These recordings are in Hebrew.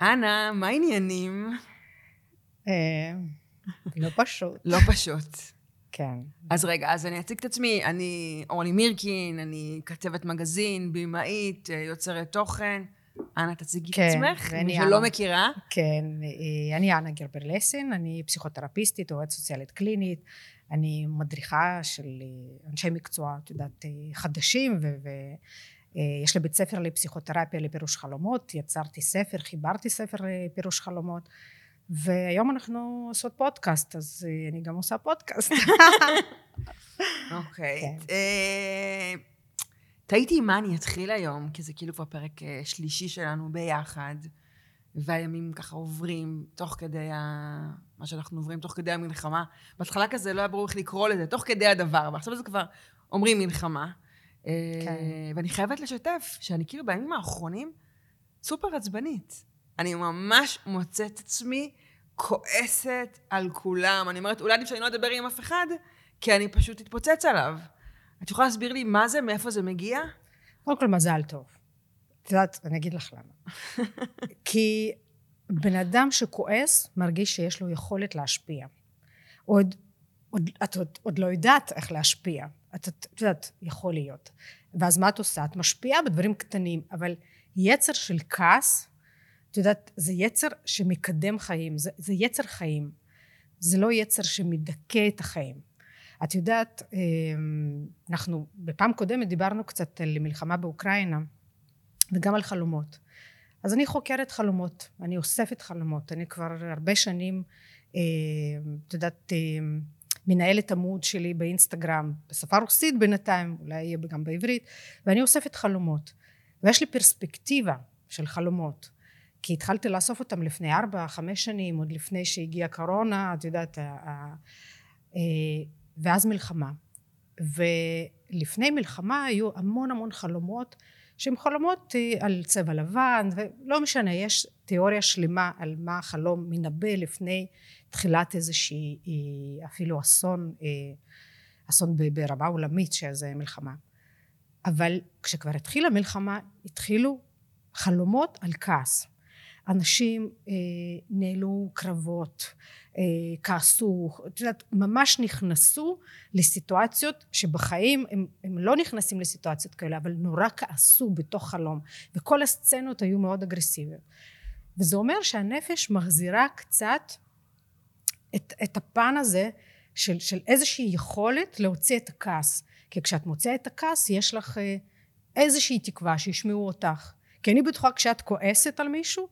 אנה, מה העניינים? אה, לא פשוט. לא פשוט. כן. אז רגע, אז אני אציג את עצמי. אני אורלי מירקין, אני כתבת מגזין, בימאית, אה, יוצרת תוכן. אנה, תציגי כן, את עצמך, מי שלא. מכירה. כן, אה, אני אנה גרבר לסין, אני פסיכותרפיסטית, עובדת סוציאלית קלינית, אני מדריכה של אנשי מקצוע, את יודעת, חדשים, ויש לי בית ספר לפסיכותרפיה לפירוש חלומות, יצרתי ספר, חיברתי ספר לפירוש חלומות, והיום אנחנו עושות פודקאסט, אז אה, אני גם עושה פודקאסט. אוקיי. כן. אה, תהיתי עם מה אני אתחיל היום, כי זה כאילו כבר פרק אה, שלישי שלנו ביחד, והימים ככה עוברים תוך כדי ה... מה שאנחנו עוברים תוך כדי המלחמה. בהתחלה כזה לא היה ברור איך לקרוא לזה, תוך כדי הדבר, ועכשיו זה כבר אומרים מלחמה. אה, כן. ואני חייבת לשתף שאני כאילו בימים האחרונים סופר עצבנית. אני ממש מוצאת את עצמי כועסת על כולם. אני אומרת, אולי עדיף שאני לא אדבר עם אף אחד, כי אני פשוט אתפוצץ עליו. את יכולה להסביר לי מה זה, מאיפה זה מגיע? קודם כל מזל טוב. את יודעת, אני אגיד לך למה. כי בן אדם שכועס מרגיש שיש לו יכולת להשפיע. עוד, עוד, את עוד, עוד לא יודעת איך להשפיע. את, את יודעת, יכול להיות. ואז מה את עושה? את משפיעה בדברים קטנים, אבל יצר של כעס, את יודעת, זה יצר שמקדם חיים, זה, זה יצר חיים. זה לא יצר שמדכא את החיים. את יודעת, אמ, אנחנו בפעם קודמת דיברנו קצת על מלחמה באוקראינה וגם על חלומות. אז אני חוקרת חלומות, אני אוספת חלומות, אני כבר הרבה שנים, אמ, את יודעת, אמ, מנהלת עמוד שלי באינסטגרם, בשפה רוסית בינתיים, אולי יהיה גם בעברית, ואני אוספת חלומות. ויש לי פרספקטיבה של חלומות. כי התחלתי לאסוף אותם לפני ארבע, חמש שנים, עוד לפני שהגיעה קורונה, את יודעת, אה, ואז מלחמה. ולפני מלחמה היו המון המון חלומות שהם חלומות אה, על צבע לבן ולא משנה יש תיאוריה שלמה על מה החלום מנבא לפני תחילת איזושהי אה, אפילו אסון אה, אסון ברמה עולמית שזה מלחמה אבל כשכבר התחילה מלחמה התחילו חלומות על כעס אנשים אה, ניהלו קרבות, אה, כעסו, את יודעת, ממש נכנסו לסיטואציות שבחיים הם, הם לא נכנסים לסיטואציות כאלה, אבל נורא כעסו בתוך חלום, וכל הסצנות היו מאוד אגרסיביות. וזה אומר שהנפש מחזירה קצת את, את הפן הזה של, של איזושהי יכולת להוציא את הכעס. כי כשאת מוציאה את הכעס יש לך אה, איזושהי תקווה שישמעו אותך. כי אני בטוחה כשאת כועסת על מישהו,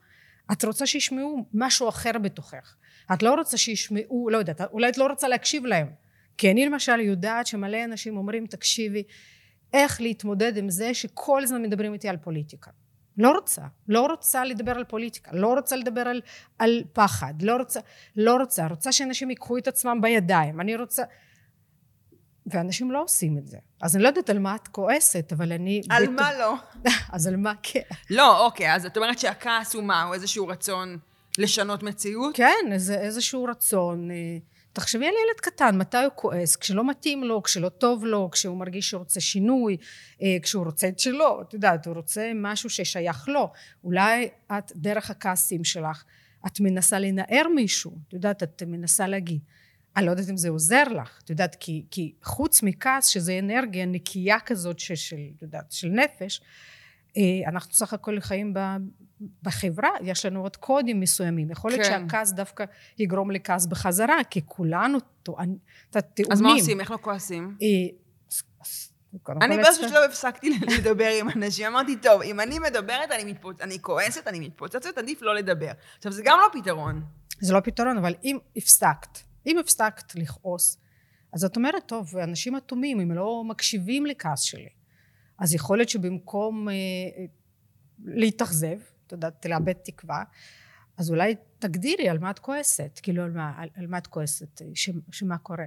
את רוצה שישמעו משהו אחר בתוכך. את לא רוצה שישמעו, לא יודעת, אולי את לא רוצה להקשיב להם. כי אני למשל יודעת שמלא אנשים אומרים, תקשיבי, איך להתמודד עם זה שכל הזמן מדברים איתי על פוליטיקה. לא רוצה, לא רוצה לדבר על פוליטיקה, לא רוצה לדבר על, על פחד, לא רוצה, לא רוצה, רוצה שאנשים ייקחו את עצמם בידיים, אני רוצה... ואנשים לא עושים את זה. אז אני לא יודעת על מה את כועסת, אבל אני... על בטוח- מה לא? אז על מה כן? לא, אוקיי, אז את אומרת שהכעס הוא מה? הוא איזשהו רצון לשנות מציאות? כן, איזה, איזשהו רצון. אה, תחשבי על ילד קטן, מתי הוא כועס? כשלא מתאים לו, כשלא טוב לו, כשהוא מרגיש שהוא רוצה שינוי, אה, כשהוא רוצה את שלו, את יודעת, הוא רוצה משהו ששייך לו. אולי את, דרך הכעסים שלך, את מנסה לנער מישהו, את יודעת, את מנסה להגיד. אני לא יודעת אם זה עוזר לך, את יודעת, כי, כי חוץ מכעס, שזה אנרגיה נקייה כזאת של, של, יודעת, של נפש, אנחנו סך הכל חיים בחברה, יש לנו עוד קודים מסוימים. יכול להיות כן. שהכעס דווקא יגרום לכעס בחזרה, כי כולנו טוענים. אז מה עושים? איך לא כועסים? אה, אני באיזשהו שלב הפסקתי לדבר עם אנשים, אמרתי, טוב, אם אני מדברת, אני, מתפוצ... אני כועסת, אני מתפוצצת, עדיף לא לדבר. עכשיו, זה גם לא פתרון. זה לא פתרון, אבל אם הפסקת, אם הפסקת לכעוס, אז את אומרת, טוב, אנשים אטומים, הם לא מקשיבים לכעס שלי. אז יכול להיות שבמקום אה, אה, להתאכזב, את יודעת, לאבד תקווה, אז אולי תגדירי על מה את כועסת, כאילו על מה, על, על מה את כועסת, ש, שמה קורה.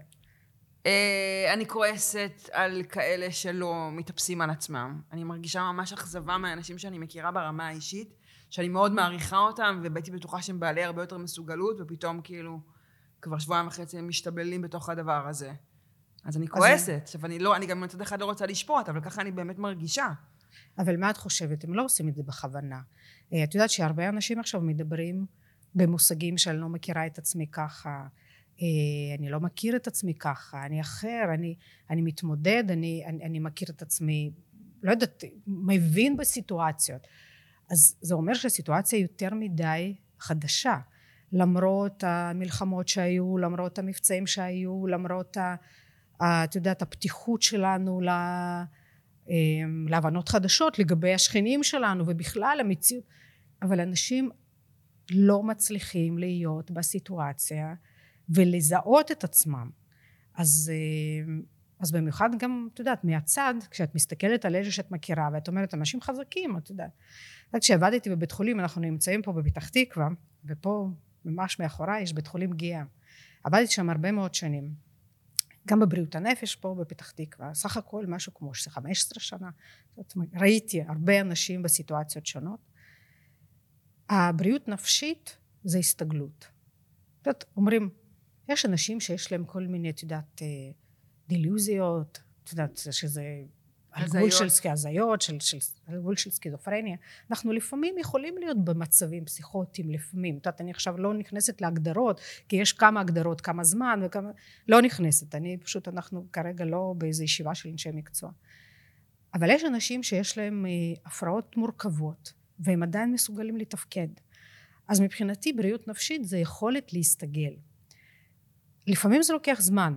אה, אני כועסת על כאלה שלא מתאפסים על עצמם. אני מרגישה ממש אכזבה מהאנשים שאני מכירה ברמה האישית, שאני מאוד מעריכה אותם, והייתי בטוחה שהם בעלי הרבה יותר מסוגלות, ופתאום כאילו, כבר שבועיים וחצי הם משתבללים בתוך הדבר הזה. אז אני כועסת. עכשיו, אני לא, אני גם מצד אחד לא רוצה לשפוט, אבל ככה אני באמת מרגישה. אבל מה את חושבת? הם לא עושים את זה בכוונה. אה, את יודעת שהרבה אנשים עכשיו מדברים במושגים שאני לא מכירה את עצמי ככה, אה, אני לא מכיר את עצמי ככה, אני אחר, אני, אני מתמודד, אני, אני, אני מכיר את עצמי, לא יודעת, מבין בסיטואציות. אז זה אומר שהסיטואציה יותר מדי חדשה. למרות המלחמות שהיו, למרות המבצעים שהיו, למרות, ה, ה, את יודעת, הפתיחות שלנו ל, אמ, להבנות חדשות לגבי השכנים שלנו ובכלל המציאות, אבל אנשים לא מצליחים להיות בסיטואציה ולזהות את עצמם. אז, אמ, אז במיוחד גם, את יודעת, מהצד, כשאת מסתכלת על אלה שאת מכירה ואת אומרת, אנשים חזקים, את יודעת. כשעבדתי בבית חולים, אנחנו נמצאים פה בפתח תקווה, ופה ממש מאחוריי יש בית חולים גאה. עבדתי שם הרבה מאוד שנים. גם בבריאות הנפש פה בפתח תקווה, סך הכל משהו כמו 15 שנה. זאת אומרת, ראיתי הרבה אנשים בסיטואציות שונות. הבריאות נפשית זה הסתגלות. את יודעת, אומרים, יש אנשים שיש להם כל מיני, את יודעת, אה, דילוזיות, את יודעת, שזה על גבול של הזיות, של, של, על גבול של סכיזופרניה. אנחנו לפעמים יכולים להיות במצבים פסיכוטיים, לפעמים. את יודעת, אני עכשיו לא נכנסת להגדרות, כי יש כמה הגדרות, כמה זמן וכמה... לא נכנסת. אני פשוט, אנחנו כרגע לא באיזו ישיבה של אנשי מקצוע. אבל יש אנשים שיש להם אה, הפרעות מורכבות, והם עדיין מסוגלים לתפקד. אז מבחינתי בריאות נפשית זה יכולת להסתגל. לפעמים זה לוקח זמן.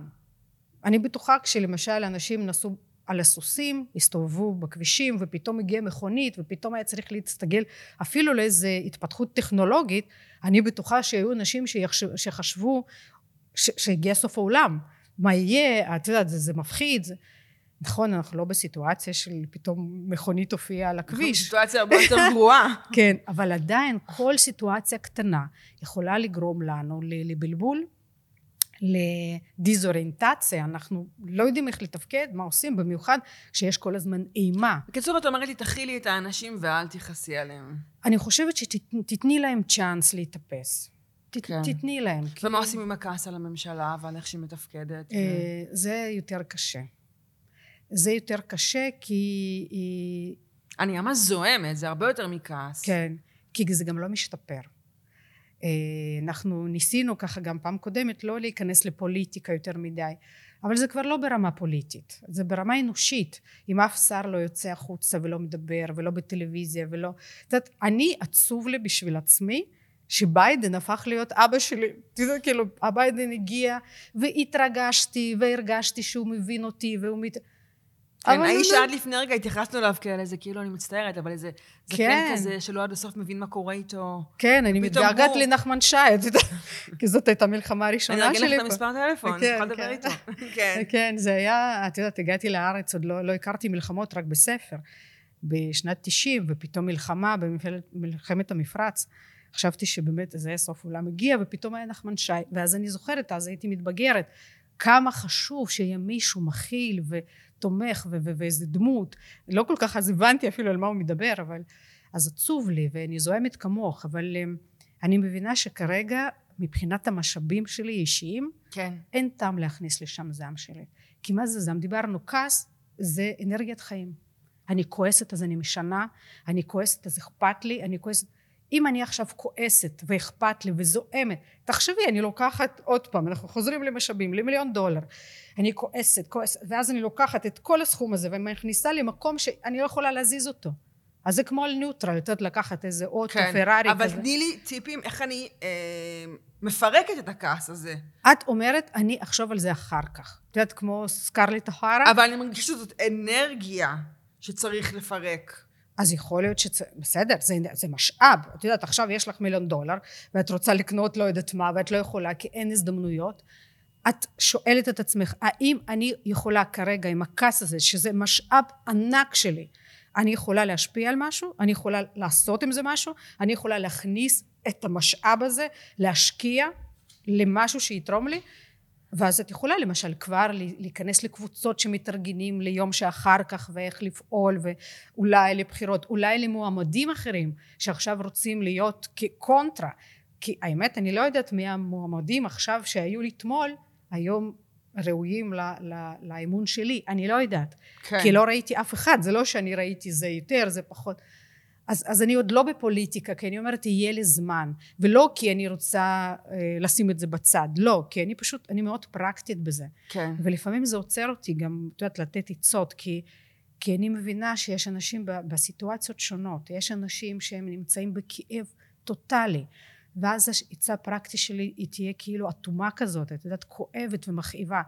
אני בטוחה כשלמשל אנשים נסעו על הסוסים, הסתובבו בכבישים ופתאום הגיעה מכונית ופתאום היה צריך להסתגל אפילו לאיזו התפתחות טכנולוגית, אני בטוחה שהיו אנשים שיחשב, שחשבו ש, שהגיע סוף העולם, מה יהיה, את יודעת, זה, זה מפחיד, זה... נכון, אנחנו לא בסיטואציה של פתאום מכונית הופיעה על הכביש. סיטואציה הרבה יותר גרועה. כן, אבל עדיין כל סיטואציה קטנה יכולה לגרום לנו לבלבול לדיזאוריינטציה, אנחנו לא יודעים איך לתפקד, מה עושים, במיוחד כשיש כל הזמן אימה. בקיצור, את אומרת לי, תכילי את האנשים ואל תכעסי עליהם. אני חושבת שתתני להם צ'אנס להתאפס. כן. תתני להם. ומה כי... עושים עם הכעס על הממשלה ועל איך שהיא מתפקדת? אה, ו... זה יותר קשה. זה יותר קשה כי. אני ממש זוהמת, זה הרבה יותר מכעס. כן, כי זה גם לא משתפר. אה, אנחנו ניסינו ככה גם פעם קודמת לא להיכנס לפוליטיקה יותר מדי אבל זה כבר לא ברמה פוליטית זה ברמה אנושית. אם אף שר לא יוצא החוצה ולא מדבר ולא בטלוויזיה ולא את יודעת אני עצוב לי בשביל עצמי שביידן הפך להיות אבא שלי, אתה יודע, כאילו, הביידן הגיע והתרגשתי והרגשתי שהוא מבין אותי והוא מת... כן, האיש שעד לפני רגע התייחסנו אליו כאלה, זה כאילו, אני מצטערת, אבל איזה זקן כן. כזה שלא עד הסוף מבין מה קורה איתו. כן, אני מתגעגעת לנחמן שי, את יודעת, כי זאת הייתה המלחמה הראשונה שלי. אני אגיד לך את המספר טלפון, אני יכולה לדבר איתו. כן. כן, זה היה, את יודעת, הגעתי לארץ, עוד לא, לא הכרתי מלחמות, רק בספר, בשנת 90, ופתאום מלחמה במלחמת המפרץ. חשבתי שבאמת זה סוף עולם הגיע, ופתאום היה נחמן שי, ואז אני זוכרת, אז הייתי מתבגרת, כמה חשוב שיהיה מישהו מכיל ותומך ואיזה דמות לא כל כך אז הבנתי אפילו על מה הוא מדבר אבל אז עצוב לי ואני זוהמת כמוך אבל אמ, אני מבינה שכרגע מבחינת המשאבים שלי אישיים כן. אין טעם להכניס לשם זעם שלי כי מה זה זעם? דיברנו כעס זה אנרגיית חיים אני כועסת אז אני משנה אני כועסת אז אכפת לי אני כועסת אם אני עכשיו כועסת ואכפת לי וזועמת, תחשבי, אני לוקחת עוד פעם, אנחנו חוזרים למשאבים, למיליון דולר, אני כועסת, כועסת, ואז אני לוקחת את כל הסכום הזה ומכניסה למקום שאני לא יכולה להזיז אותו. אז זה כמו על ניוטרל, את יודעת לקחת איזה אוטו, כן, פרארי אבל כזה. אבל תני לי טיפים איך אני אה, מפרקת את הכעס הזה. את אומרת, אני אחשוב על זה אחר כך. את יודעת, כמו סקרלית אוחרה. אבל אני מרגישה שזאת אנרגיה שצריך לפרק. אז יכול להיות שזה, בסדר, זה, זה משאב. את יודעת, עכשיו יש לך מיליון דולר, ואת רוצה לקנות לא יודעת מה, ואת לא יכולה, כי אין הזדמנויות. את שואלת את עצמך, האם אני יכולה כרגע עם הכעס הזה, שזה משאב ענק שלי, אני יכולה להשפיע על משהו? אני יכולה לעשות עם זה משהו? אני יכולה להכניס את המשאב הזה, להשקיע למשהו שיתרום לי? ואז את יכולה למשל כבר להיכנס לקבוצות שמתארגנים ליום שאחר כך ואיך לפעול ואולי לבחירות אולי למועמדים אחרים שעכשיו רוצים להיות כקונטרה. כי האמת אני לא יודעת מי המועמדים עכשיו שהיו לי אתמול היום ראויים ל, ל, לאמון שלי. אני לא יודעת. כן. כי לא ראיתי אף אחד. זה לא שאני ראיתי זה יותר זה פחות אז, אז אני עוד לא בפוליטיקה כי אני אומרת יהיה לי זמן. ולא כי אני רוצה אה, לשים את זה בצד. לא כי אני פשוט אני מאוד פרקטית בזה. כן. ולפעמים זה עוצר אותי גם את יודעת לתת עצות כי כי אני מבינה שיש אנשים ב- בסיטואציות שונות. יש אנשים שהם נמצאים בכאב טוטאלי ואז העצה הפרקטית שלי היא תהיה כאילו אטומה כזאת את יודעת כואבת ומכאיבה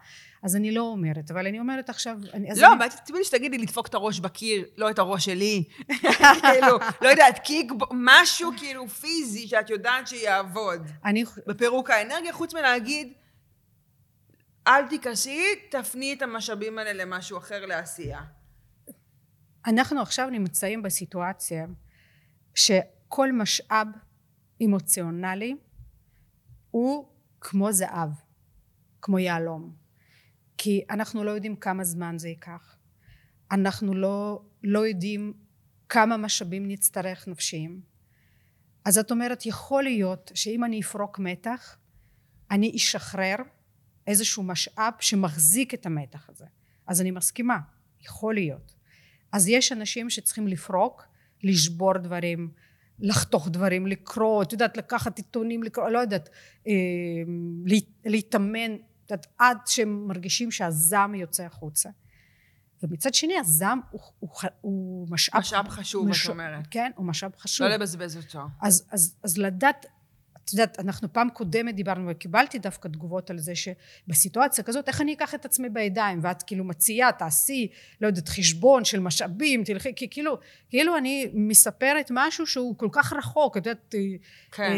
אז אני לא אומרת אבל אני אומרת עכשיו אני, לא, אני, אבל תמיד שתגידי לדפוק את הראש בקיר, לא את הראש שלי. כאילו, לא יודעת, קיק, משהו כאילו פיזי שאת יודעת שיעבוד. אני בפירוק האנרגיה, חוץ מלהגיד, אל תיכנסי, תפני את המשאבים האלה למשהו אחר לעשייה. אנחנו עכשיו נמצאים בסיטואציה שכל משאב אמוציונלי הוא כמו זהב, כמו יהלום. כי אנחנו לא יודעים כמה זמן זה ייקח. אנחנו לא, לא יודעים כמה משאבים נצטרך נפשיים. אז את אומרת, יכול להיות שאם אני אפרוק מתח, אני אשחרר איזשהו משאב שמחזיק את המתח הזה. אז אני מסכימה, יכול להיות. אז יש אנשים שצריכים לפרוק, לשבור דברים, לחתוך דברים, לקרוא, את יודעת, לקחת עיתונים, לקרוא, לא יודעת, אה, להתאמן, את יודעת, עד שהם מרגישים שהזעם יוצא החוצה. ומצד שני הזעם הוא, הוא, הוא משאב, משאב חשוב, מש... את אומרת. כן, הוא משאב חשוב. לא לבזבז אותו. אז, אז, אז לדעת, את יודעת, אנחנו פעם קודמת דיברנו וקיבלתי דווקא תגובות על זה שבסיטואציה כזאת, איך אני אקח את עצמי בידיים, ואת כאילו מציעה, תעשי, לא יודעת, חשבון של משאבים, תלכי, כי כאילו, כאילו אני מספרת משהו שהוא כל כך רחוק, את יודעת, כן. אה,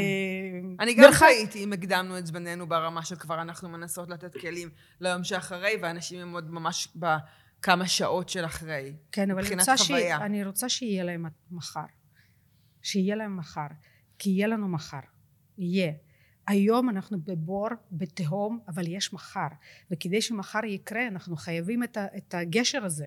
אני גם מרחק- חייתי אם הקדמנו את זמננו ברמה של כבר אנחנו מנסות לתת כלים ליום שאחרי, ואנשים הם עוד ממש בכמה שעות של אחרי. כן, אבל אני רוצה, ש... אני רוצה שיהיה להם מחר. שיהיה להם מחר. כי יהיה לנו מחר. יהיה. היום אנחנו בבור, בתהום, אבל יש מחר. וכדי שמחר יקרה, אנחנו חייבים את, ה... את הגשר הזה.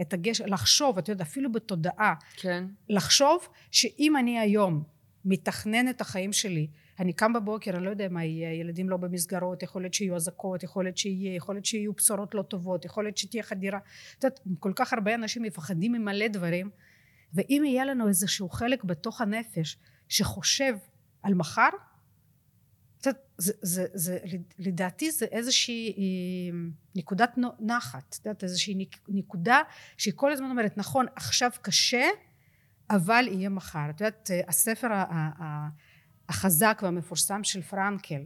את הגשר, לחשוב, את יודעת, אפילו בתודעה, כן. לחשוב שאם אני היום מתכנן את החיים שלי, אני קם בבוקר, אני לא יודע מה יהיה, ילדים לא במסגרות, יכול להיות שיהיו אזעקות, יכול להיות שיהיה, יכול להיות שיהיו בשורות לא טובות, יכול להיות שתהיה חדירה. את יודעת, כל כך הרבה אנשים מפחדים ממלא דברים, ואם יהיה לנו איזשהו חלק בתוך הנפש שחושב על מחר, זה, זה, זה, לדעתי זה איזושהי אה, נקודת נחת, את יודעת, איזושהי נק- נקודה שהיא כל הזמן אומרת, נכון, עכשיו קשה, אבל יהיה מחר. את יודעת, הספר ה- ה- ה- החזק והמפורסם של פרנקל,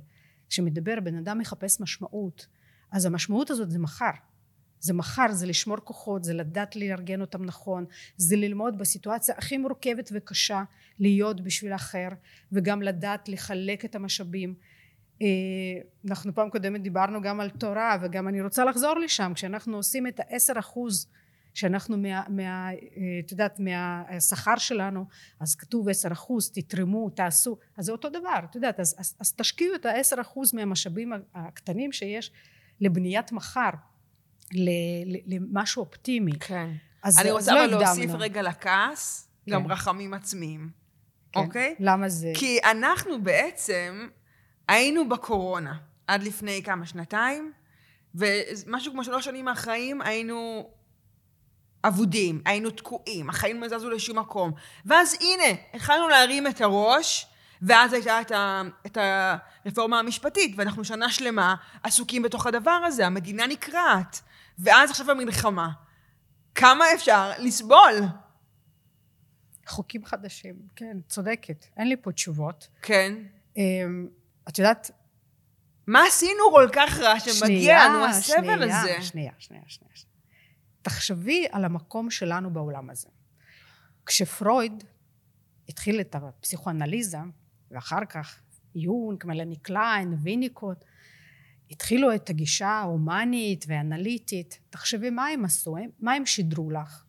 שמדבר, בן אדם מחפש משמעות, אז המשמעות הזאת זה מחר. זה מחר, זה לשמור כוחות, זה לדעת לארגן אותם נכון, זה ללמוד בסיטואציה הכי מורכבת וקשה להיות בשביל האחר, וגם לדעת לחלק את המשאבים. אה, אנחנו פעם קודמת דיברנו גם על תורה, וגם אני רוצה לחזור לשם, כשאנחנו עושים את העשר אחוז שאנחנו מה, מה אה, את יודעת מהשכר שלנו אז כתוב עשר אחוז תתרמו תעשו. אז זה אותו דבר את יודעת אז, אז, אז תשקיעו את העשר אחוז מהמשאבים הקטנים שיש לבניית מחר למשהו אופטימי כן. אז אני רוצה לא אבל להוסיף הקדמנו. רגע לכעס, גם כן. רחמים עצמיים. כן. אוקיי? למה זה כי אנחנו בעצם היינו בקורונה עד לפני כמה, שנתיים? ומשהו כמו שלוש שנים מהחיים היינו אבודים, היינו תקועים, החיים לא זזו לשום מקום. ואז הנה, התחלנו להרים את הראש, ואז הייתה את, ה, את הרפורמה המשפטית, ואנחנו שנה שלמה עסוקים בתוך הדבר הזה, המדינה נקרעת. ואז עכשיו המלחמה. כמה אפשר לסבול? חוקים חדשים כן צודקת אין לי פה תשובות כן. אמ, את יודעת מה עשינו כל כך רע שמגיע לנו הסבל הזה? שנייה, שנייה, שנייה. שנייה. תחשבי על המקום שלנו בעולם הזה. כשפרויד התחיל את הפסיכואנליזה, ואחר כך יונג, מלני קליין, ויניקוט, התחילו את הגישה ההומנית והאנליטית. תחשבי מה הם עשו, מה הם שידרו לך?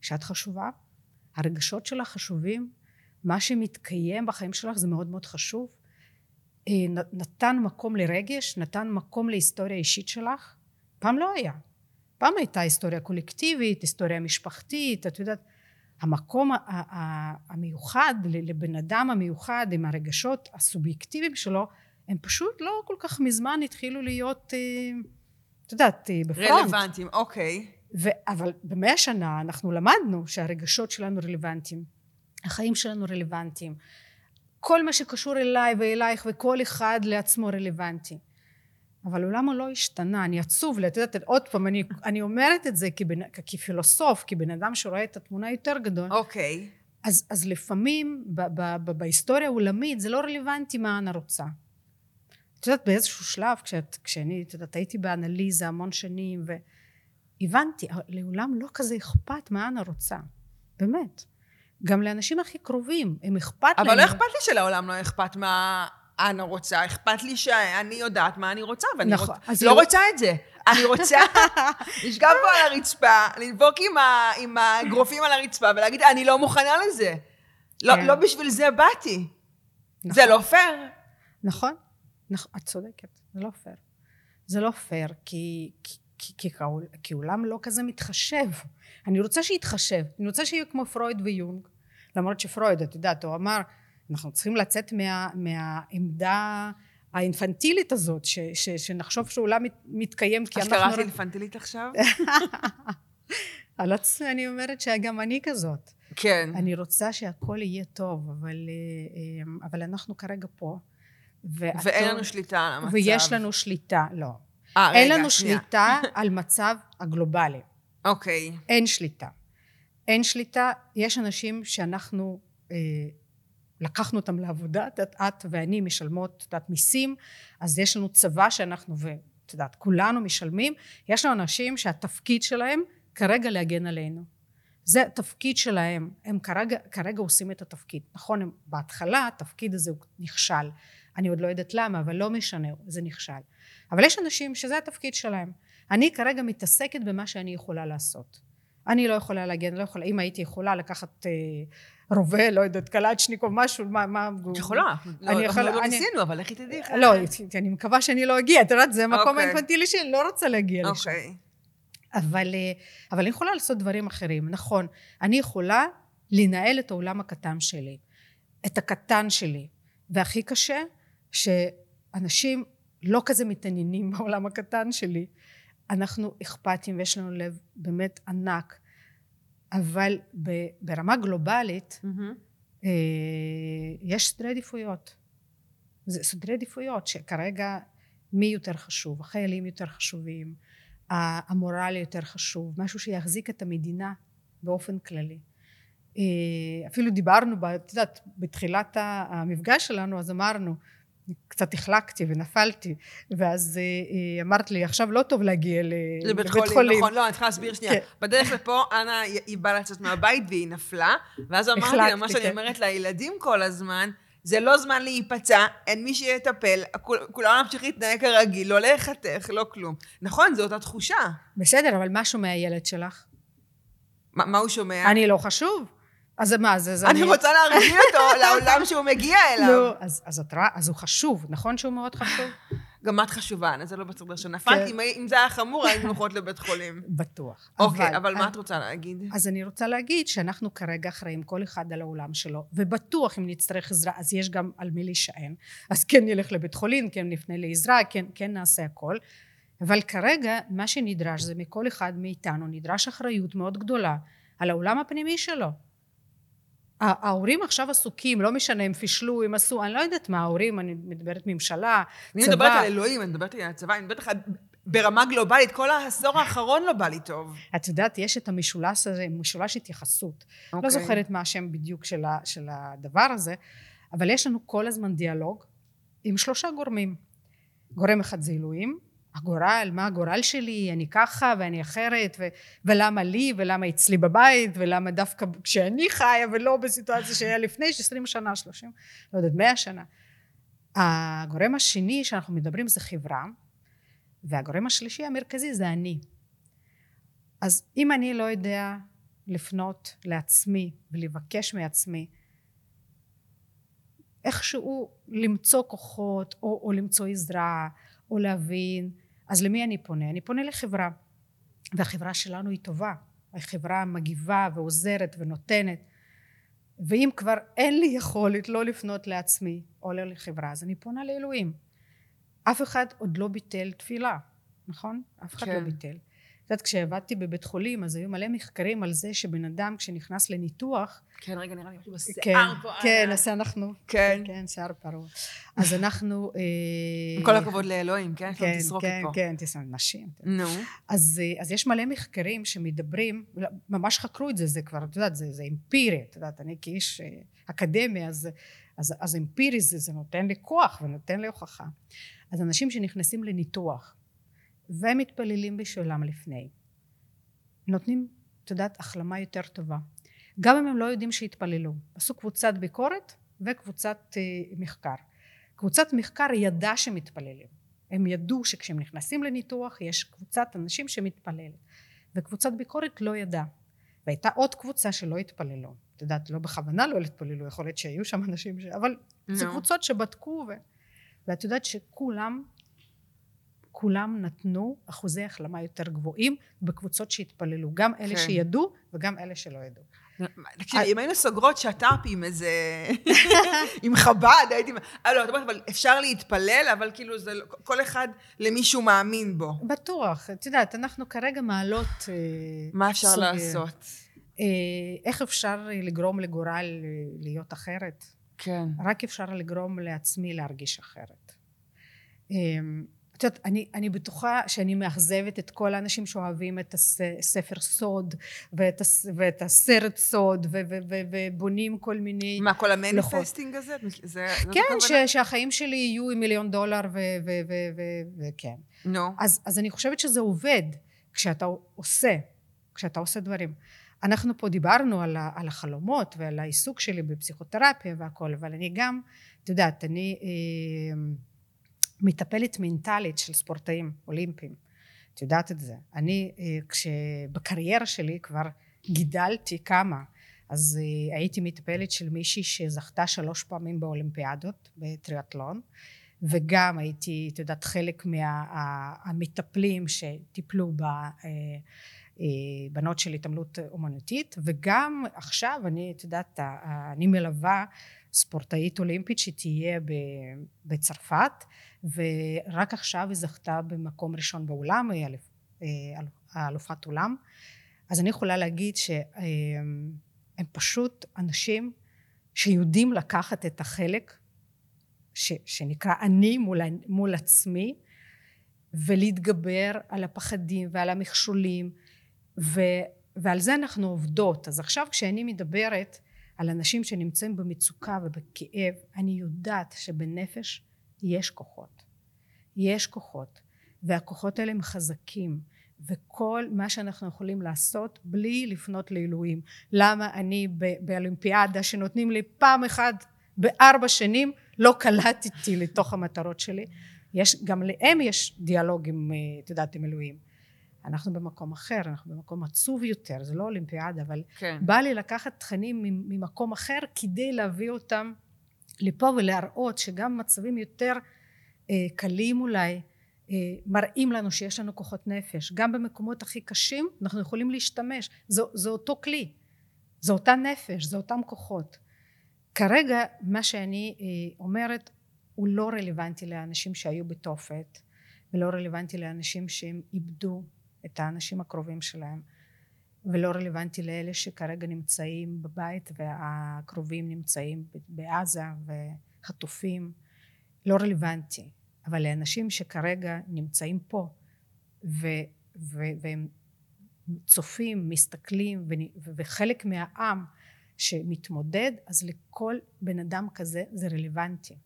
שאת חשובה, הרגשות שלך חשובים, מה שמתקיים בחיים שלך זה מאוד מאוד חשוב. אה, נתן מקום לרגש, נתן מקום להיסטוריה אישית שלך. פעם לא היה. פעם הייתה היסטוריה קולקטיבית, היסטוריה משפחתית, את יודעת, המקום המיוחד לבן אדם המיוחד עם הרגשות הסובייקטיביים שלו, הם פשוט לא כל כך מזמן התחילו להיות, אה, את יודעת, אה, בפרונט. רלוונטיים, אוקיי. ו- אבל במאה שנה אנחנו למדנו שהרגשות שלנו רלוונטיים, החיים שלנו רלוונטיים, כל מה שקשור אליי ואלייך וכל אחד לעצמו רלוונטי. אבל עולם לא השתנה, אני עצוב לי, את יודעת, עוד פעם, אני, אני אומרת את זה כבן, כפילוסוף, כבן אדם שרואה את התמונה יותר גדול. אוקיי. אז, אז לפעמים ב, ב, ב, בהיסטוריה העולמית זה לא רלוונטי מה אנה רוצה. את יודעת, באיזשהו שלב, כשאת, כשאני, את יודעת, הייתי באנליזה המון שנים, והבנתי, לעולם לא כזה אכפת מה אנה רוצה. באמת. גם לאנשים הכי קרובים, הם אכפת אבל להם. לא אכפת לי שלעולם לא אכפת מה אנה רוצה, אכפת לי שאני יודעת מה אני רוצה, ואני נכון, רוצ... לא לא- רוצה את זה. אני רוצה לשכב פה על הרצפה, לדבוק עם, ה... עם האגרופים על הרצפה ולהגיד, אני לא מוכנה לזה. לא, כן. לא בשביל זה באתי. זה לא פייר. נכון, נכון, את צודקת, זה לא פייר. זה לא פייר, כי, כי, כי, כי, כי עולם לא כזה מתחשב. אני רוצה שיתחשב, אני רוצה שיהיה כמו פרויד ויונג. למרות שפרויד, את יודעת, הוא אמר, אנחנו צריכים לצאת מה, מהעמדה האינפנטילית הזאת, ש, ש, שנחשוב שעולם מת, מתקיים כי אנחנו... קראת רק- אינפנטילית עכשיו? על עצמי אני אומרת שגם אני כזאת. כן. אני רוצה שהכל יהיה טוב, אבל, אה, אה, אבל אנחנו כרגע פה. ואין לנו שליטה על המצב. ויש לנו שליטה, לא. אה, אין רגע, לנו שנייה. שליטה על מצב הגלובלי. אוקיי. אין שליטה. אין שליטה, יש אנשים שאנחנו אה, לקחנו אותם לעבודה, את את ואני משלמות, את יודעת, מיסים, אז יש לנו צבא שאנחנו, ואת יודעת, כולנו משלמים, יש לנו אנשים שהתפקיד שלהם כרגע להגן עלינו. זה התפקיד שלהם, הם כרגע, כרגע עושים את התפקיד. נכון, הם, בהתחלה התפקיד הזה הוא נכשל. אני עוד לא יודעת למה, אבל לא משנה, זה נכשל. אבל יש אנשים שזה התפקיד שלהם. אני כרגע מתעסקת במה שאני יכולה לעשות. אני לא יכולה להגן, לא יכולה, אם הייתי יכולה לקחת אה, רובה, לא יודעת, קלצ'ניקוב, משהו, מה, מה... את יכולה. לא- אני יכולה- לא אני- ניסינו, אבל לכי תדעי. לא, אני מקווה שאני לא אגיע, את יודעת, זה המקום אוקיי. האינפנטילי שלי, לא רוצה להגיע לשם. אוקיי. אבל, אה, אבל אני יכולה לעשות דברים אחרים, נכון. אני יכולה לנהל את העולם הקטן שלי, את הקטן שלי. והכי קשה, שאנשים לא כזה מתעניינים בעולם הקטן שלי. אנחנו אכפתים ויש לנו לב באמת ענק, אבל ברמה גלובלית. אה, יש סדרי עדיפויות. זה סדרי עדיפויות שכרגע מי יותר חשוב, החיילים יותר חשובים, המורל יותר חשוב, משהו שיחזיק את המדינה באופן כללי. אה, אפילו דיברנו, את יודעת, בתחילת המפגש שלנו, אז אמרנו, קצת החלקתי ונפלתי, ואז אה, אה, אמרת לי, עכשיו לא טוב להגיע ל- לבית חולים, נכון, לא, אני צריכה להסביר שנייה. כן. בדרך לפה, אנה, היא באה לצאת מהבית והיא נפלה, ואז אמרתי לה, מה שאני כן. אומרת לילדים כל הזמן, זה לא זמן להיפצע, אין מי שיטפל, כול- כולם להמשיך להתנהג כרגיל, לא להיחתך, לא כלום. נכון, זו אותה תחושה. בסדר, אבל משהו מהילד שלך. מה מה הוא שומע? אני לא חשוב. אז מה, אז... אז אני רוצה להרגיל אותו לעולם שהוא מגיע אליו. לא, אז, את רואה, אז הוא חשוב, נכון שהוא מאוד חשוב? גם את חשובה, זה לא בסדר שנפלת. כן. אם זה היה חמור, היינו הולכות לבית חולים. בטוח. אוקיי, אבל מה את רוצה להגיד? אז אני רוצה להגיד שאנחנו כרגע אחראים כל אחד על העולם שלו, ובטוח אם נצטרך עזרה, אז יש גם על מי להישען. אז כן נלך לבית חולים, כן נפנה לעזרה, כן, כן נעשה הכל. אבל כרגע מה שנדרש זה מכל אחד מאיתנו, נדרש אחריות מאוד גדולה על העולם הפנימי שלו. ההורים עכשיו עסוקים, לא משנה, הם פישלו, הם עשו, אני לא יודעת מה ההורים, אני מדברת ממשלה, אני צבא. מדברת על אלוהים, אני מדברת על הצבא, אני מדברת על ברמה גלובלית, כל העשור האחרון לא בא לי טוב. את יודעת, יש את המשולש הזה, משולש התייחסות. לא אוקיי. זוכרת מה השם בדיוק של, ה, של הדבר הזה, אבל יש לנו כל הזמן דיאלוג עם שלושה גורמים. גורם אחד זה אלוהים, הגורל, מה הגורל שלי, אני ככה ואני אחרת, ו, ולמה לי, ולמה אצלי בבית, ולמה דווקא כשאני חיה ולא בסיטואציה שהיה לפני 20 שנה, 30, לא יודעת, 100 שנה. הגורם השני שאנחנו מדברים זה חברה, והגורם השלישי המרכזי זה אני. אז אם אני לא יודע לפנות לעצמי ולבקש מעצמי איכשהו למצוא כוחות או, או למצוא עזרה או להבין אז למי אני פונה? אני פונה לחברה והחברה שלנו היא טובה החברה מגיבה ועוזרת ונותנת ואם כבר אין לי יכולת לא לפנות לעצמי או לא לחברה אז אני פונה לאלוהים אף אחד עוד לא ביטל תפילה נכון? אף אחד כן. לא ביטל. את יודעת, כשעבדתי בבית חולים, אז היו מלא מחקרים על זה שבן אדם כשנכנס לניתוח, כן, רגע, נראה לי משהו כן, בשיער פה. כן, אה. אז אנחנו, כן. כן, שיער פרוע. אז אנחנו... אה, עם כל הכבוד לאלוהים, כן? כן, כן, פה. כן, תסרוק, נשים. נו. אז, אה, אז יש מלא מחקרים שמדברים, לא, ממש חקרו את זה, זה כבר, את יודעת, זה, זה אמפירי, את יודעת, אני כאיש אקדמי, אז, אז, אז אמפירי זה, זה נותן לי כוח ונותן לי הוכחה. אז אנשים שנכנסים לניתוח ומתפללים בשבילם לפני, נותנים, את יודעת, החלמה יותר טובה. גם אם הם לא יודעים שהתפללו. עשו קבוצת ביקורת וקבוצת אה, מחקר. קבוצת מחקר ידעה שמתפללים. הם ידעו שכשהם נכנסים לניתוח יש קבוצת אנשים שמתפללת. וקבוצת ביקורת לא ידעה. והייתה עוד קבוצה שלא התפללו. את יודעת, לא בכוונה לא התפללו, יכול להיות שהיו שם אנשים ש... אבל זה נו. קבוצות שבדקו ו... ואת יודעת שכולם כולם נתנו אחוזי החלמה יותר גבוהים בקבוצות שהתפללו גם אלה כן. שידעו וגם אלה שלא ידעו תקשיבי, אם היינו סוגרות שת"פ עם איזה... עם חב"ד, הייתי... אה, לא, את אומרת, אבל אפשר להתפלל, אבל כאילו זה... לא- כל אחד למישהו מאמין בו. בטוח את יודעת אנחנו כרגע מעלות אה, מה אפשר. לעשות? אה, איך אפשר לגרום לגורל אה, להיות אחרת כן. רק אפשר לגרום לעצמי להרגיש אחרת. את יודעת, אני, אני בטוחה שאני מאכזבת את כל האנשים שאוהבים את הספר סוד ואת, הס, ואת הסרט סוד ו, ו, ו, ובונים כל מיני... מה, כל המניפסטינג הזה? זה... זאת כן? ש, שהחיים שלי יהיו עם מיליון דולר ו- ו- ו- ו- וכן. נו. אז, אז אני חושבת שזה עובד כשאתה עושה, כשאתה עושה דברים. אנחנו פה דיברנו על, ה- על החלומות ועל העיסוק שלי בפסיכותרפיה והכל, אבל אני גם, את יודעת, אני אה, מטפלת מנטלית של ספורטאים אולימפיים. את יודעת את זה. אני, אה, כשבקריירה שלי כבר גידלתי כמה, אז אה, הייתי מטפלת של מישהי שזכתה שלוש פעמים באולימפיאדות בטריאטלון. וגם הייתי, את יודעת, חלק מהמטפלים שטיפלו בבנות של התעמלות אומנותית, וגם עכשיו אני, את יודעת, אני מלווה ספורטאית אולימפית שתהיה בצרפת, ורק עכשיו היא זכתה במקום ראשון בעולם, היא אלופ- אה, אלופת עולם. אז אני יכולה להגיד שהם הם פשוט אנשים שיודעים לקחת את החלק ש, שנקרא אני מול, מול עצמי ולהתגבר על הפחדים ועל המכשולים ו, ועל זה אנחנו עובדות אז עכשיו כשאני מדברת על אנשים שנמצאים במצוקה ובכאב אני יודעת שבנפש יש כוחות. יש כוחות והכוחות האלה הם חזקים וכל מה שאנחנו יכולים לעשות בלי לפנות לאלוהים למה אני באולימפיאדה שנותנים לי פעם אחת בארבע שנים לא קלטתי לתוך המטרות שלי. יש גם להם יש דיאלוג עם אה, את יודעת עם אלוהים אנחנו במקום אחר אנחנו במקום עצוב יותר זה לא אולימפיאדה אבל כן. בא לי לקחת תכנים ממ- ממקום אחר כדי להביא אותם לפה ולהראות שגם מצבים יותר אה, קלים אולי אה, מראים לנו שיש לנו כוחות נפש. גם במקומות הכי קשים אנחנו יכולים להשתמש. זה, זה אותו כלי. זה אותה נפש זה אותם כוחות. כרגע מה שאני אה, אומרת הוא לא רלוונטי לאנשים שהיו בתופת ולא רלוונטי לאנשים שהם איבדו את האנשים הקרובים שלהם ולא רלוונטי לאלה שכרגע נמצאים בבית והקרובים נמצאים בעזה וחטופים לא רלוונטי. אבל לאנשים שכרגע נמצאים פה ו, ו, והם צופים מסתכלים ו, וחלק מהעם שמתמודד אז לכל בן אדם כזה זה רלוונטי.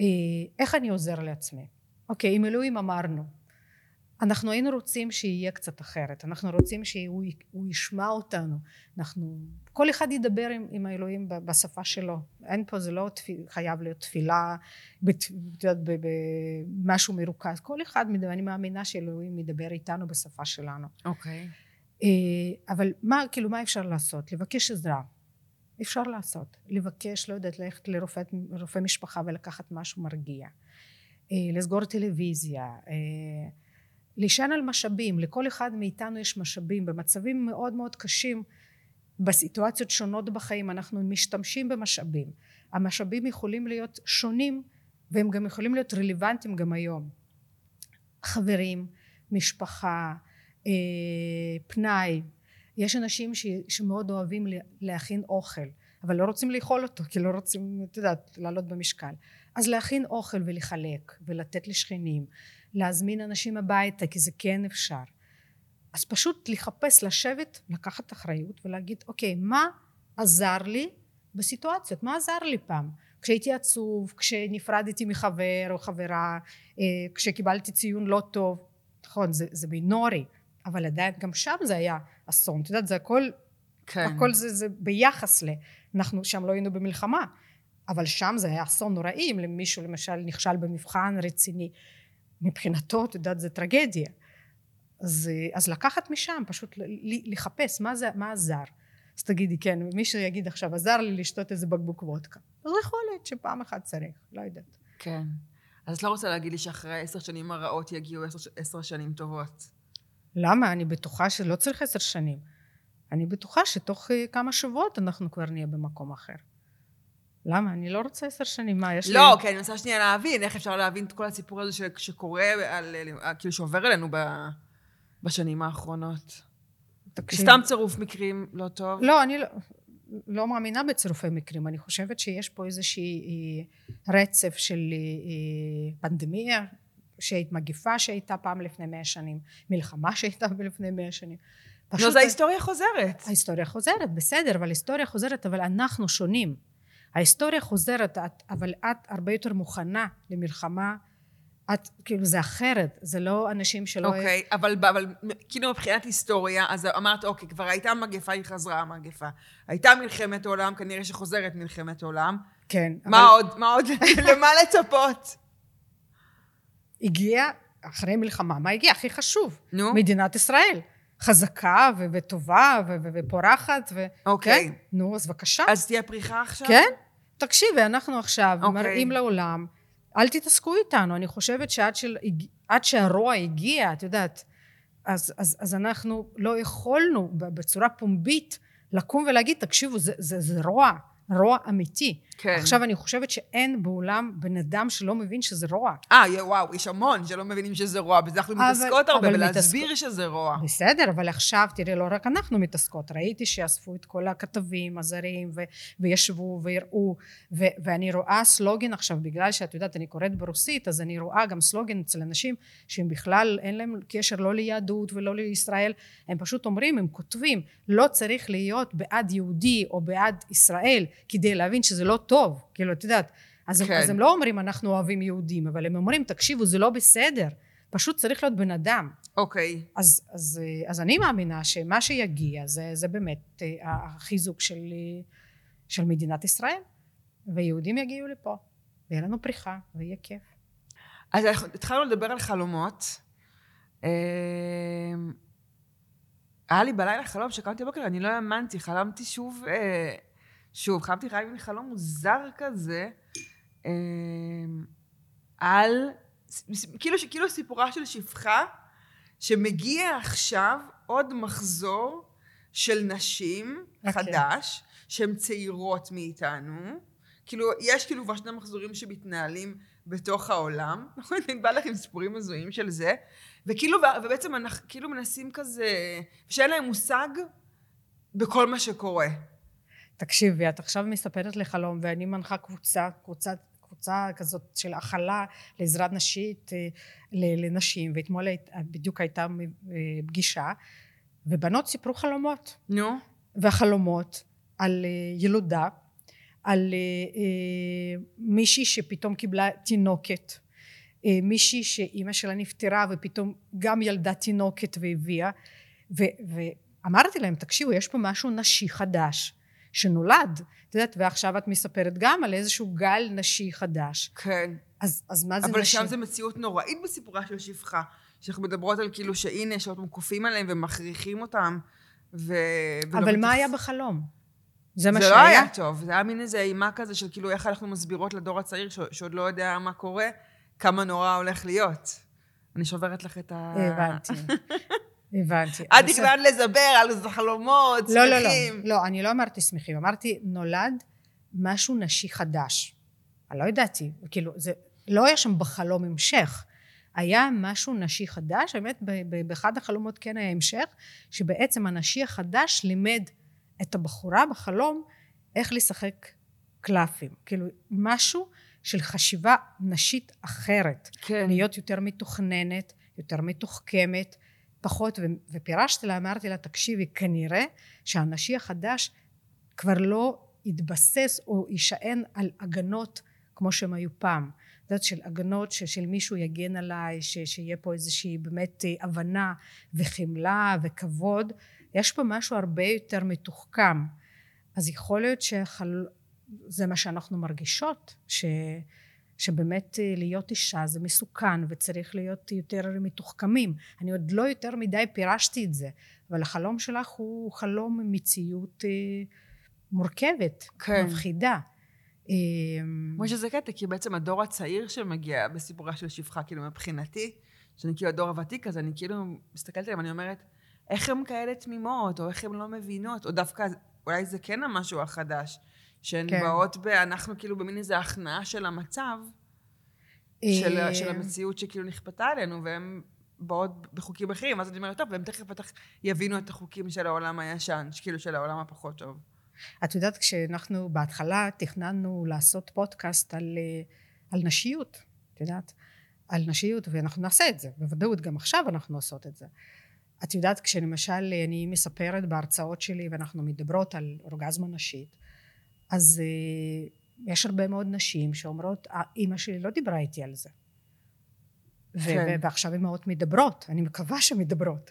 אה, איך אני עוזר לעצמי? אוקיי עם אלוהים אמרנו אנחנו היינו רוצים שיהיה קצת אחרת אנחנו רוצים שהוא הוא ישמע אותנו. אנחנו כל אחד ידבר עם, עם האלוהים בשפה שלו. אין פה זה לא תפיל, חייב להיות תפילה במשהו מרוכז. כל אחד מדבר אני מאמינה שאלוהים ידבר איתנו בשפה שלנו. אוקיי. אה, אבל מה כאילו מה אפשר לעשות? לבקש עזרה. אפשר לעשות. לבקש לא יודעת ללכת לרופא רופא משפחה ולקחת משהו מרגיע. אה, לסגור טלוויזיה אה, להישען על משאבים. לכל אחד מאיתנו יש משאבים. במצבים מאוד מאוד קשים בסיטואציות שונות בחיים אנחנו משתמשים במשאבים. המשאבים יכולים להיות שונים והם גם יכולים להיות רלוונטיים גם היום. חברים, משפחה, אה, פנאי. יש אנשים ש, שמאוד אוהבים להכין אוכל, אבל לא רוצים לאכול אותו, כי לא רוצים, את יודעת, לעלות במשקל. אז להכין אוכל ולחלק, ולתת לשכנים, להזמין אנשים הביתה, כי זה כן אפשר. אז פשוט לחפש, לשבת, לקחת אחריות ולהגיד, אוקיי, מה עזר לי בסיטואציות? מה עזר לי פעם? כשהייתי עצוב, כשנפרדתי מחבר או חברה, אה, כשקיבלתי ציון לא טוב, נכון, זה, זה מינורי, אבל עדיין גם שם זה היה אסון, את יודעת, זה הכל, כן. הכל זה, זה ביחס ל... אנחנו שם לא היינו במלחמה, אבל שם זה היה אסון נוראי, אם למישהו למשל נכשל במבחן רציני, מבחינתו, את יודעת, זה טרגדיה. אז, אז לקחת משם, פשוט לחפש מה, זה, מה עזר. אז תגידי, כן, מישהו יגיד עכשיו, עזר לי לשתות איזה בקבוק וודקה. אז יכול להיות שפעם אחת צריך, לא יודעת. כן. אז את לא רוצה להגיד לי שאחרי עשר שנים הרעות יגיעו עשר, עשר שנים טובות. למה? אני בטוחה שלא צריך עשר שנים. אני בטוחה שתוך אה, כמה שבועות אנחנו כבר נהיה במקום אחר. למה? אני לא רוצה עשר שנים, מה, יש לא, לי... לא, כי אני מנסה שנייה להבין, איך אפשר להבין את כל הסיפור הזה שקורה, על, כאילו שעובר אלינו ב, בשנים האחרונות. תקשיב. סתם צירוף מקרים לא טוב? לא, אני לא, לא מאמינה בצירופי מקרים. אני חושבת שיש פה איזושהי אה, רצף של אה, פנדמיה, שהיית מגיפה שהייתה פעם לפני מאה שנים, מלחמה שהייתה לפני מאה שנים. פשוט... לא, זה ההיסטוריה חוזרת. ההיסטוריה חוזרת, בסדר, אבל ההיסטוריה חוזרת, אבל אנחנו שונים. ההיסטוריה חוזרת, אבל את הרבה יותר מוכנה למלחמה את, כאילו זה אחרת, זה לא אנשים שלא... אוקיי, okay, אבל, אבל כאילו מבחינת היסטוריה, אז אמרת, אוקיי, כבר הייתה מגפה, היא חזרה המגפה. הייתה מלחמת עולם, כנראה שחוזרת מלחמת עולם. כן. מה אבל... עוד, מה עוד, למה לצפות? הגיע אחרי מלחמה, מה הגיע? הכי חשוב. נו? מדינת ישראל. חזקה ו- וטובה ו- ו- ופורחת. ו- אוקיי. כן? נו, אז בבקשה. אז תהיה פריחה עכשיו? כן. תקשיבי, אנחנו עכשיו אוקיי. מראים לעולם אל תתעסקו איתנו, אני חושבת שעד של, שהרוע הגיע, את יודעת, אז, אז, אז אנחנו לא יכולנו בצורה פומבית לקום ולהגיד, תקשיבו, זה, זה, זה רוע, רוע אמיתי. כן. עכשיו אני חושבת שאין בעולם בן אדם שלא מבין שזה רוע. אה, וואו, יש המון שלא מבינים שזה רוע, בזה אנחנו אבל, מתעסקות הרבה, ולהסביר מתעסק... שזה רוע. בסדר, אבל עכשיו, תראי, לא רק אנחנו מתעסקות, ראיתי שאספו את כל הכתבים הזרים, ו- וישבו והראו, ו- ואני רואה סלוגן עכשיו, בגלל שאת יודעת, אני קוראת ברוסית, אז אני רואה גם סלוגן אצל אנשים שהם בכלל, אין להם קשר לא ליהדות ולא לישראל, הם פשוט אומרים, הם כותבים, לא צריך להיות בעד יהודי או בעד ישראל, כדי להבין שזה לא טוב. כאילו, את יודעת, אז, כן. אז הם לא אומרים אנחנו אוהבים יהודים, אבל הם אומרים, תקשיבו, זה לא בסדר, פשוט צריך להיות בן אדם. אוקיי. אז, אז, אז אני מאמינה שמה שיגיע זה, זה באמת אה, החיזוק של, של מדינת ישראל, ויהודים יגיעו לפה, ויהיה לנו פריחה, ויהיה כיף. אז התחלנו לדבר על חלומות. אה, היה לי בלילה חלום שקמתי בבוקר, אני לא האמנתי, חלמתי שוב אה, שוב, חייבתי חייב לי חלום מוזר כזה, אה, על, כאילו, כאילו סיפורה של שפחה, שמגיע עכשיו עוד מחזור של נשים okay. אוקיי. חדש, שהן צעירות מאיתנו. כאילו, יש כאילו כבר שני מחזורים שמתנהלים בתוך העולם. נכון? אני באה לך עם סיפורים הזויים של זה. וכאילו, ובעצם אנחנו כאילו מנסים כזה, שאין להם מושג בכל מה שקורה. תקשיבי, את עכשיו מספרת לי חלום ואני מנחה קבוצה, קבוצה, קבוצה כזאת של הכלה לעזרה נשית אה, לנשים, ואתמול בדיוק הייתה אה, פגישה, ובנות סיפרו חלומות. נו. והחלומות על אה, ילודה, על מישהי שפתאום קיבלה תינוקת, מישהי שאימא שלה נפטרה ופתאום גם ילדה תינוקת והביאה, ואמרתי להם, תקשיבו, יש פה משהו נשי חדש. שנולד, את יודעת, ועכשיו את מספרת גם על איזשהו גל נשי חדש. כן. אז, אז מה זה אבל נשי? אבל שם זה מציאות נוראית בסיפורה של שפחה, שאנחנו מדברות על כאילו שהנה, שעוד כופים עליהם ומכריחים אותם, ו... אבל מה היה בחלום? זה מה שהיה? זה לא היה טוב, זה היה מין איזה אימה כזה של כאילו איך אנחנו מסבירות לדור הצעיר ש... שעוד לא יודע מה קורה, כמה נורא הולך להיות. אני שוברת לך את ה... הבנתי. הבנתי. את תקבעת לדבר על חלומות, שמחים. לא, לא, לא. לא, אני לא אמרתי שמחים. אמרתי, נולד משהו נשי חדש. אני לא ידעתי. כאילו, זה לא היה שם בחלום המשך, היה משהו נשי חדש, באמת באחד החלומות כן היה המשך, שבעצם הנשי החדש לימד את הבחורה בחלום איך לשחק קלפים, כאילו משהו של חשיבה נשית אחרת, כן. להיות יותר מתוכננת, יותר מתוחכמת, פחות, ופירשתי לה, אמרתי לה, תקשיבי, כנראה שהנשי החדש כבר לא יתבסס או יישען על הגנות כמו שהם היו פעם. את יודעת, של הגנות של מישהו יגן עליי, ש, שיהיה פה איזושהי באמת אה, הבנה וחמלה וכבוד. יש פה משהו הרבה יותר מתוחכם. אז יכול להיות שזה מה שאנחנו מרגישות, ש... שבאמת אה, להיות אישה זה מסוכן וצריך להיות יותר מתוחכמים. אני עוד לא יותר מדי פירשתי את זה, אבל החלום שלך הוא חלום מציאות אה, מורכבת, כן. מפחידה. אמ, כמו שזה קטע, כי בעצם הדור הצעיר שמגיע בסיפורה של שפחה, כאילו מבחינתי, שאני כאילו הדור הוותיק, אז אני כאילו מסתכלת עליהם, אני אומרת, איך הן כאלה תמימות, או איך הן לא מבינות, או דווקא, אולי זה כן המשהו החדש, שהן כן. באות ב... אנחנו כאילו במין איזו הכנעה של המצב, של, אה, של המציאות שכאילו נכפתה עלינו, והן באות בחוקים אחרים, אז אני אומרת, טוב, והם תכף בטח יבינו את החוקים של העולם הישן, כאילו של העולם הפחות טוב. את יודעת, כשאנחנו בהתחלה תכננו לעשות פודקאסט על, אה, על נשיות, את יודעת, על נשיות, ואנחנו נעשה את זה, בוודאות גם עכשיו אנחנו עושות את זה. את יודעת, כשלמשל אני מספרת בהרצאות שלי ואנחנו מדברות על אורגזמה נשית, אז uh, יש הרבה מאוד נשים שאומרות, אימא שלי לא דיברה איתי על זה. כן. ועכשיו אמהות מדברות, אני מקווה שמדברות.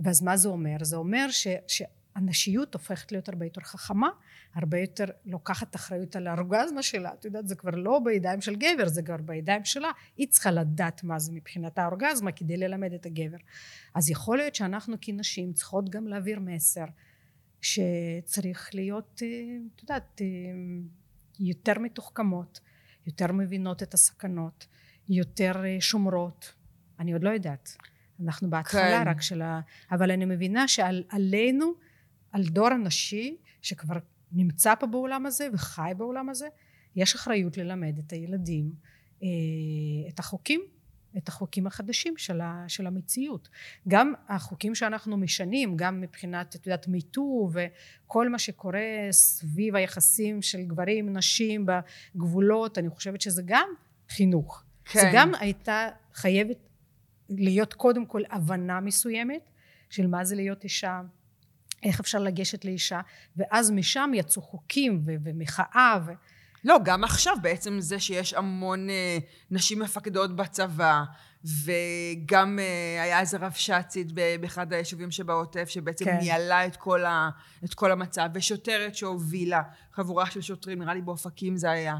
ואז מה זה אומר? זה אומר ש, שהנשיות הופכת להיות הרבה יותר חכמה, הרבה יותר לוקחת אחריות על האורגזמה שלה. את יודעת, זה כבר לא בידיים של גבר, זה כבר בידיים שלה. היא צריכה לדעת מה זה מבחינת האורגזמה כדי ללמד את הגבר. אז יכול להיות שאנחנו כנשים צריכות גם להעביר מסר. שצריך להיות, אה, את יודעת, אה, יותר מתוחכמות, יותר מבינות את הסכנות, יותר אה, שומרות. אני עוד לא יודעת. אנחנו בהתחלה כן. רק של ה... אבל אני מבינה שעלינו, על דור הנשי, שכבר נמצא פה בעולם הזה וחי בעולם הזה, יש אחריות ללמד את הילדים את החוקים את החוקים החדשים של, ה, של המציאות. גם החוקים שאנחנו משנים, גם מבחינת, את יודעת, מיטו וכל מה שקורה סביב היחסים של גברים, נשים, בגבולות, אני חושבת שזה גם חינוך. כן. זה גם הייתה חייבת להיות קודם כל הבנה מסוימת של מה זה להיות אישה, איך אפשר לגשת לאישה, ואז משם יצאו חוקים ומחאה ו... לא, גם עכשיו בעצם זה שיש המון אה, נשים מפקדות בצבא, וגם אה, היה איזה רבש"צית באחד היישובים שבעוטף, שבעצם כן. ניהלה את כל, ה, את כל המצב, ושוטרת שהובילה, חבורה של שוטרים, נראה לי באופקים זה היה.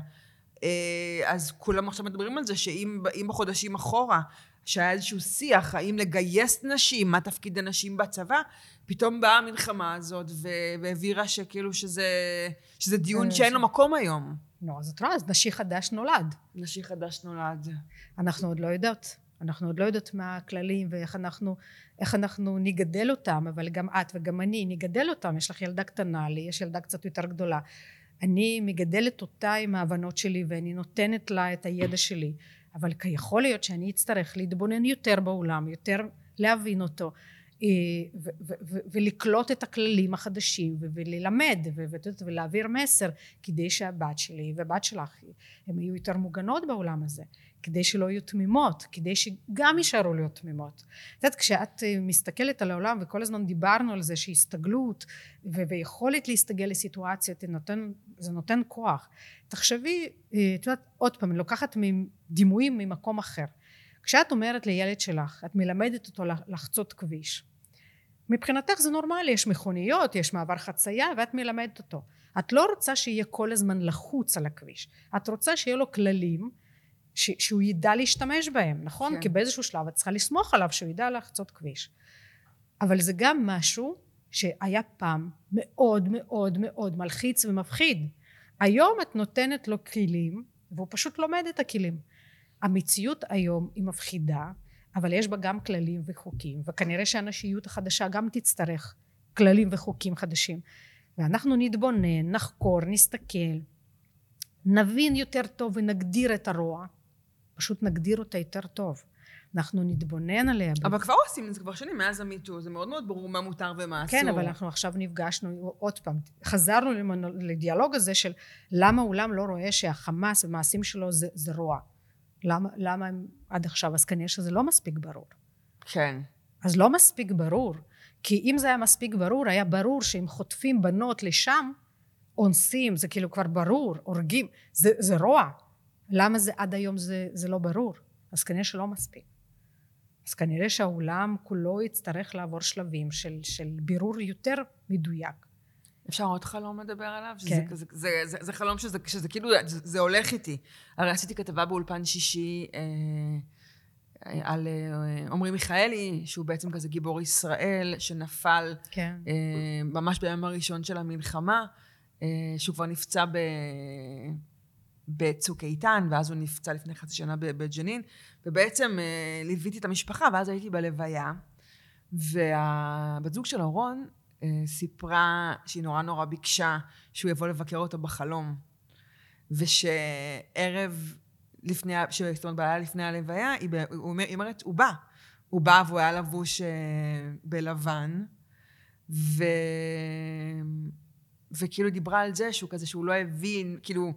אה, אז כולם עכשיו מדברים על זה, שאם בחודשים אחורה, שהיה איזשהו שיח, האם לגייס נשים, מה תפקיד הנשים בצבא, פתאום באה המלחמה הזאת והבהירה שכאילו שזה, שזה דיון אה, שאין לו מקום היום. לא, אז את רואה, אז נשי חדש נולד. נשי חדש נולד. אנחנו עוד לא יודעות. אנחנו עוד לא יודעות מה הכללים ואיך אנחנו, אנחנו נגדל אותם, אבל גם את וגם אני נגדל אותם. יש לך ילדה קטנה, לי יש ילדה קצת יותר גדולה. אני מגדלת אותה עם ההבנות שלי ואני נותנת לה את הידע שלי. אבל יכול להיות שאני אצטרך להתבונן יותר בעולם, יותר להבין אותו. אה, ולקלוט את הכללים החדשים וללמד ולהעביר מסר כדי שהבת שלי והבת שלך הן יהיו יותר מוגנות בעולם הזה כדי שלא יהיו תמימות כדי שגם יישארו להיות תמימות. את יודעת כשאת אה, מסתכלת על העולם וכל הזמן דיברנו על זה שהסתגלות ויכולת להסתגל לסיטואציות זה נותן כוח. תחשבי אה, את יודעת עוד פעם אני לוקחת דימויים ממקום אחר כשאת אומרת לילד שלך את מלמדת אותו לחצות כביש מבחינתך זה נורמלי, יש מכוניות, יש מעבר חצייה ואת מלמדת אותו. את לא רוצה שיהיה כל הזמן לחוץ על הכביש, את רוצה שיהיה לו כללים ש- שהוא ידע להשתמש בהם, נכון? כן. כי באיזשהו שלב את צריכה לסמוך עליו שהוא ידע לחצות כביש. אבל זה גם משהו שהיה פעם מאוד מאוד מאוד מלחיץ ומפחיד. היום את נותנת לו כלים והוא פשוט לומד את הכלים. המציאות היום היא מפחידה אבל יש בה גם כללים וחוקים וכנראה שהנשיות החדשה גם תצטרך כללים וחוקים חדשים ואנחנו נתבונן, נחקור, נסתכל נבין יותר טוב ונגדיר את הרוע פשוט נגדיר אותה יותר טוב אנחנו נתבונן עליה. אבל כבר עושים את זה כבר שנים מאז המיטו, זה מאוד מאוד ברור מה מותר ומה אסור. כן, אבל אנחנו עכשיו נפגשנו עוד פעם, חזרנו לדיאלוג הזה של למה העולם לא רואה שהחמאס ומעשים שלו זה, זה רוע. למה, למה הם עד עכשיו? אז כנראה שזה לא מספיק ברור. כן. אז לא מספיק ברור. כי אם זה היה מספיק ברור, היה ברור שאם חוטפים בנות לשם, אונסים, זה כאילו כבר ברור, הורגים, זה, זה רוע. למה זה עד היום זה, זה לא ברור? אז כנראה שלא מספיק. אז כנראה שהעולם כולו יצטרך לעבור שלבים של, של בירור יותר מדויק. אפשר עוד חלום לדבר עליו? כן. שזה, זה, זה, זה, זה חלום שזה, שזה כאילו, זה, זה הולך איתי. הרי עשיתי כתבה באולפן שישי אה, על אה, עמרי מיכאלי, שהוא בעצם כזה גיבור ישראל, שנפל כן. אה, ממש ביום הראשון של המלחמה, אה, שהוא כבר נפצע ב... בצוק איתן, ואז הוא נפצע לפני חצי שנה בג'נין, ובעצם אה, ליוויתי את המשפחה, ואז הייתי בלוויה, והבת זוג של אורון אה, סיפרה שהיא נורא נורא ביקשה שהוא יבוא לבקר אותה בחלום, ושערב לפני, זאת אומרת, בלילה לפני הלוויה, היא, אומרת, הוא בא. הוא בא והוא היה לבוש אה, בלבן, ו... וכאילו דיברה על זה שהוא כזה, שהוא לא הבין, כאילו,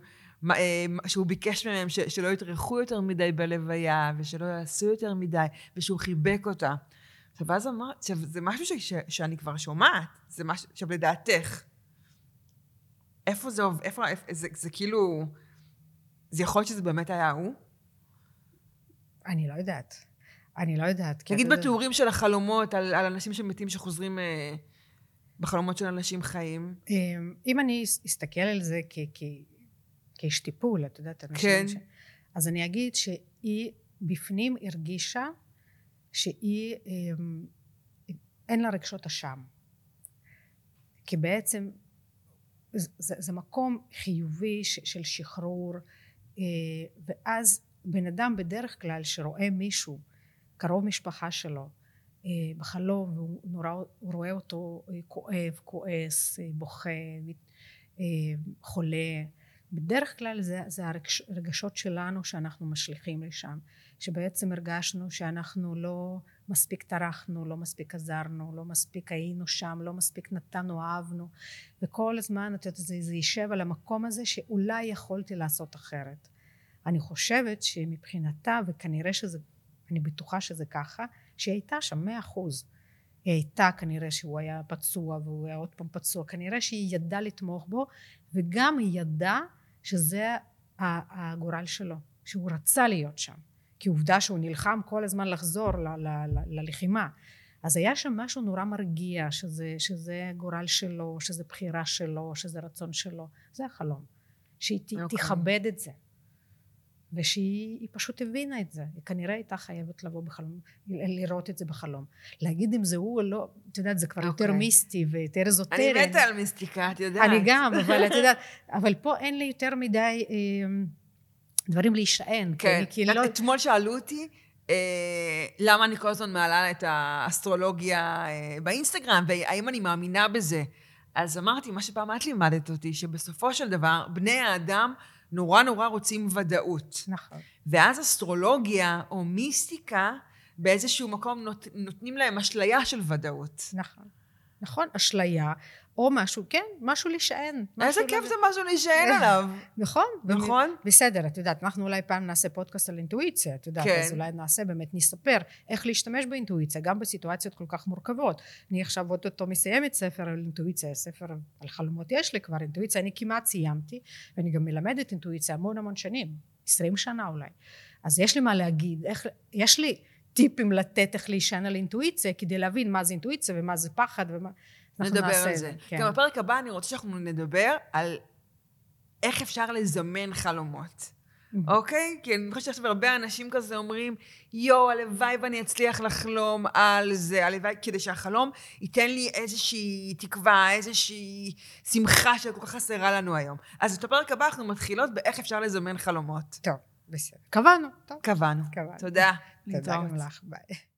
אה, שהוא ביקש מהם ש, שלא יטרחו יותר מדי בלוויה, ושלא יעשו יותר מדי, ושהוא חיבק אותה. עכשיו, ואז אמרת, עכשיו, זה משהו ש, ש, שאני כבר שומעת, זה משהו, עכשיו, לדעתך, איפה זה, איפה, איפה זה, זה כאילו, זה יכול להיות שזה באמת היה הוא? אני לא יודעת. אני לא יודעת. נגיד בתיאורים של החלומות, על, על אנשים שמתים שחוזרים אה, בחלומות של אנשים חיים. אה, אם אני אסתכל על זה כ... כ... כאיש טיפול, את יודעת, אנשים כן. ש... אז אני אגיד שהיא בפנים הרגישה שהיא, אמ, אין לה רגשות אשם. כי בעצם זה, זה מקום חיובי של שחרור, אה, ואז בן אדם בדרך כלל שרואה מישהו, קרוב משפחה שלו, אה, בחלום, והוא נורא, הוא רואה אותו אה, כואב, כועס, בוכה, חולה, בדרך כלל זה, זה הרגשות שלנו שאנחנו משליכים לשם, שבעצם הרגשנו שאנחנו לא מספיק טרחנו, לא מספיק עזרנו, לא מספיק היינו שם, לא מספיק נתנו, אהבנו, וכל הזמן את יודעת, זה, זה יישב על המקום הזה שאולי יכולתי לעשות אחרת. אני חושבת שמבחינתה, וכנראה שזה, אני בטוחה שזה ככה, שהיא הייתה שם מאה אחוז. היא הייתה כנראה שהוא היה פצוע והוא היה עוד פעם פצוע, כנראה שהיא ידעה לתמוך בו וגם היא ידעה שזה הגורל שלו, שהוא רצה להיות שם, כי עובדה שהוא נלחם כל הזמן לחזור ל- ל- ל- ללחימה. אז היה שם משהו נורא מרגיע, שזה, שזה גורל שלו, שזה בחירה שלו, שזה רצון שלו. זה החלום. שהיא okay. אוקיי. תכבד את זה. ושהיא פשוט הבינה את זה. היא כנראה הייתה חייבת לבוא בחלום, לראות את זה בחלום. להגיד אם זה הוא או לא, את יודעת, זה כבר okay. יותר אוקיי. מיסטי ויותר אזוטרי. אני מתה על מיסטיקה, את יודעת. אני גם, אבל את יודעת, אבל פה אין לי יותר מדי אה, דברים להישען. כן, כי לא... אתמול שאלו אותי, אה, למה אני כל הזמן מעלה את האסטרולוגיה אה, באינסטגרם, והאם אני מאמינה בזה. אז אמרתי, מה שפעם את לימדת אותי, שבסופו של דבר, בני האדם נורא נורא רוצים ודאות. נכון. ואז אסטרולוגיה או מיסטיקה, באיזשהו מקום נות, נותנים להם אשליה של ודאות. נכון. נכון, אשליה, או משהו, כן, משהו להישען. איזה כיף זה משהו להישען עליו. נכון. נכון. בסדר, את יודעת, אנחנו אולי פעם נעשה פודקאסט על אינטואיציה, את יודעת, כן. אז אולי נעשה, באמת נספר איך להשתמש באינטואיציה, גם בסיטואציות כל כך מורכבות. אני עכשיו אוטוטו מסיימת ספר על אינטואיציה, ספר על חלומות יש לי כבר, אינטואיציה, אני כמעט סיימתי, ואני גם מלמדת אינטואיציה המון המון שנים, עשרים שנה אולי. אז יש לי מה להגיד, איך, יש לי טיפים לתת איך להישען על אינטואיציה, כדי להבין מה זה אינטואיציה ומה זה פחד ומה... נדבר על זה. כן. גם בפרק הבא אני רוצה שאנחנו נדבר על איך אפשר לזמן חלומות. אוקיי? כי אני חושבת שעכשיו הרבה אנשים כזה אומרים, יואו, הלוואי ואני אצליח לחלום על זה, הלוואי, כדי שהחלום ייתן לי איזושהי תקווה, איזושהי שמחה שכל כך חסרה לנו היום. אז את הפרק הבא אנחנו מתחילות באיך אפשר לזמן חלומות. טוב, בסדר. קבענו. קבענו. קבענו. תודה. תודה גם לך, ביי.